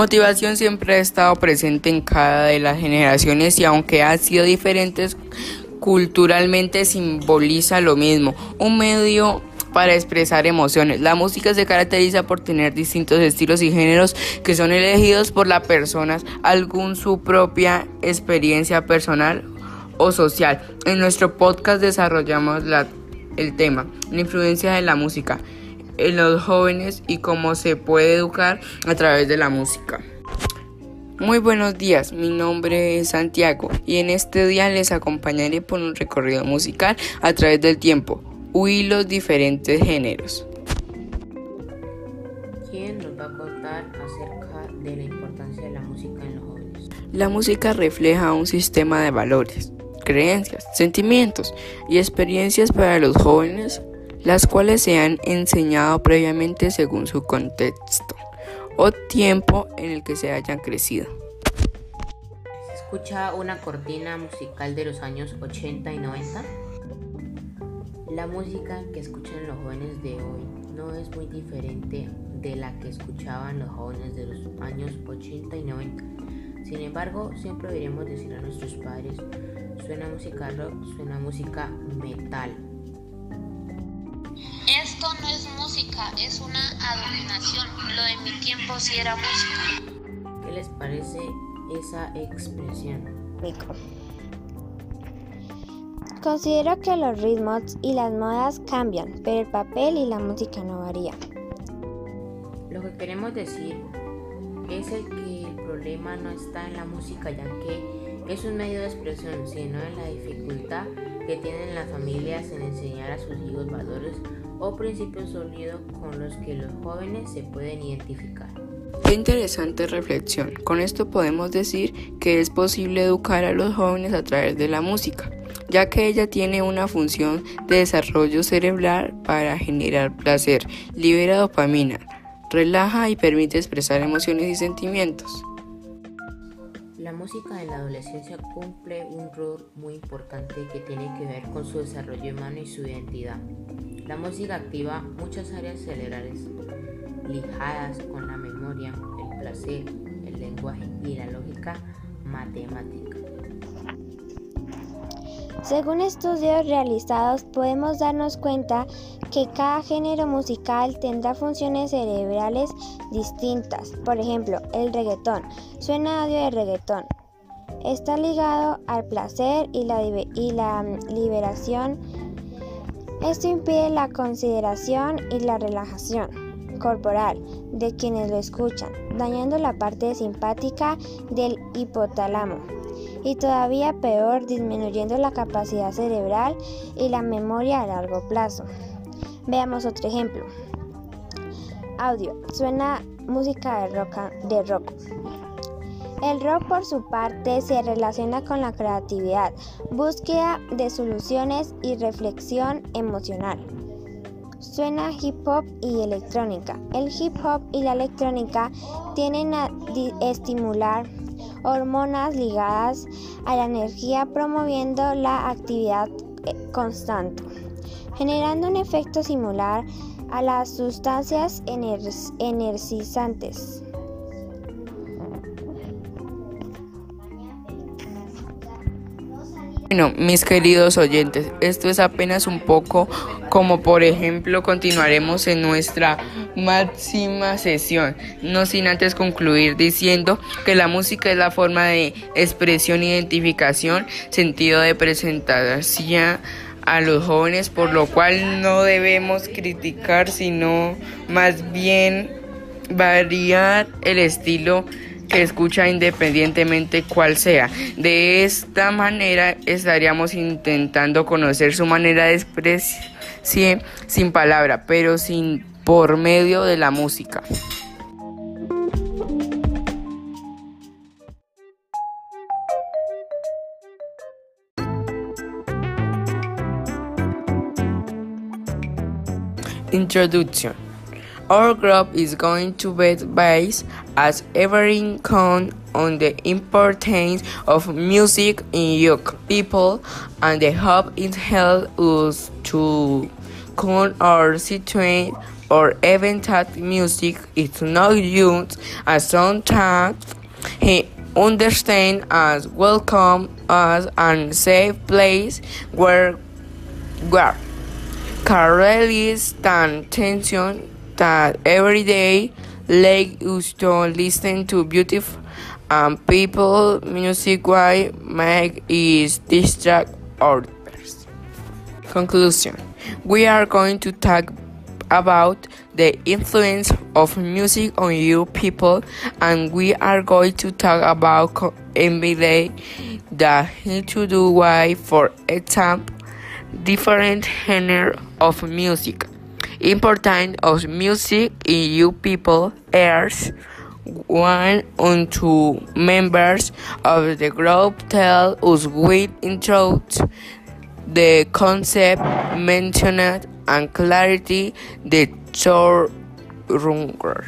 Motivación siempre ha estado presente en cada de las generaciones y aunque ha sido diferente, culturalmente simboliza lo mismo, un medio para expresar emociones. La música se caracteriza por tener distintos estilos y géneros que son elegidos por las personas, algún su propia experiencia personal o social. En nuestro podcast desarrollamos la, el tema, la influencia de la música en los jóvenes y cómo se puede educar a través de la música. Muy buenos días, mi nombre es Santiago y en este día les acompañaré por un recorrido musical a través del tiempo, huí los diferentes géneros. ¿Quién nos va a contar acerca de la importancia de la música en los jóvenes? La música refleja un sistema de valores, creencias, sentimientos y experiencias para los jóvenes, las cuales se han enseñado previamente según su contexto o tiempo en el que se hayan crecido. ¿Se escucha una cortina musical de los años 80 y 90? La música que escuchan los jóvenes de hoy no es muy diferente de la que escuchaban los jóvenes de los años 80 y 90. Sin embargo, siempre deberíamos decir a nuestros padres, suena música rock, suena música metal. Esto no es música, es una adivinación. Lo de mi tiempo sí era música. ¿Qué les parece esa expresión? Considero que los ritmos y las modas cambian, pero el papel y la música no varían. Lo que queremos decir es el que el problema no está en la música, ya que es un medio de expresión, sino en la dificultad que tienen las familias en enseñar a sus hijos valores o principios sólidos con los que los jóvenes se pueden identificar. Qué interesante reflexión. Con esto podemos decir que es posible educar a los jóvenes a través de la música, ya que ella tiene una función de desarrollo cerebral para generar placer, libera dopamina, relaja y permite expresar emociones y sentimientos. La música en la adolescencia cumple un rol muy importante que tiene que ver con su desarrollo humano y su identidad. La música activa muchas áreas cerebrales ligadas con la memoria, el placer, el lenguaje y la lógica matemática. Según estudios realizados podemos darnos cuenta que cada género musical tendrá funciones cerebrales distintas. Por ejemplo, el reggaetón. Suena audio de reggaetón. Está ligado al placer y la, y la mm, liberación. Esto impide la consideración y la relajación corporal de quienes lo escuchan, dañando la parte simpática del hipotálamo y todavía peor disminuyendo la capacidad cerebral y la memoria a largo plazo. Veamos otro ejemplo. Audio. Suena música de rock. El rock por su parte se relaciona con la creatividad, búsqueda de soluciones y reflexión emocional. Suena hip hop y electrónica. El hip hop y la electrónica tienen a estimular hormonas ligadas a la energía promoviendo la actividad eh, constante, generando un efecto similar a las sustancias energizantes. Bueno, mis queridos oyentes, esto es apenas un poco como por ejemplo continuaremos en nuestra máxima sesión, no sin antes concluir diciendo que la música es la forma de expresión, identificación, sentido de presentación a los jóvenes, por lo cual no debemos criticar, sino más bien variar el estilo que escucha independientemente cuál sea. De esta manera estaríamos intentando conocer su manera de expresión sin palabra, pero sin por medio de la música. Introduction Our group is going to be based as everything on the importance of music in young people and the hope it helps us to come our situation or even that music is not used as sometimes he understand as welcome as a safe place where where release the tension that every day like us to listen to beautiful and people music why make is distract others. Conclusion We are going to talk about the influence of music on you people and we are going to talk about every the to do why for example different genre of music important of music in you people airs one or two members of the group tell us with intro the concept mentioned and clarity the genre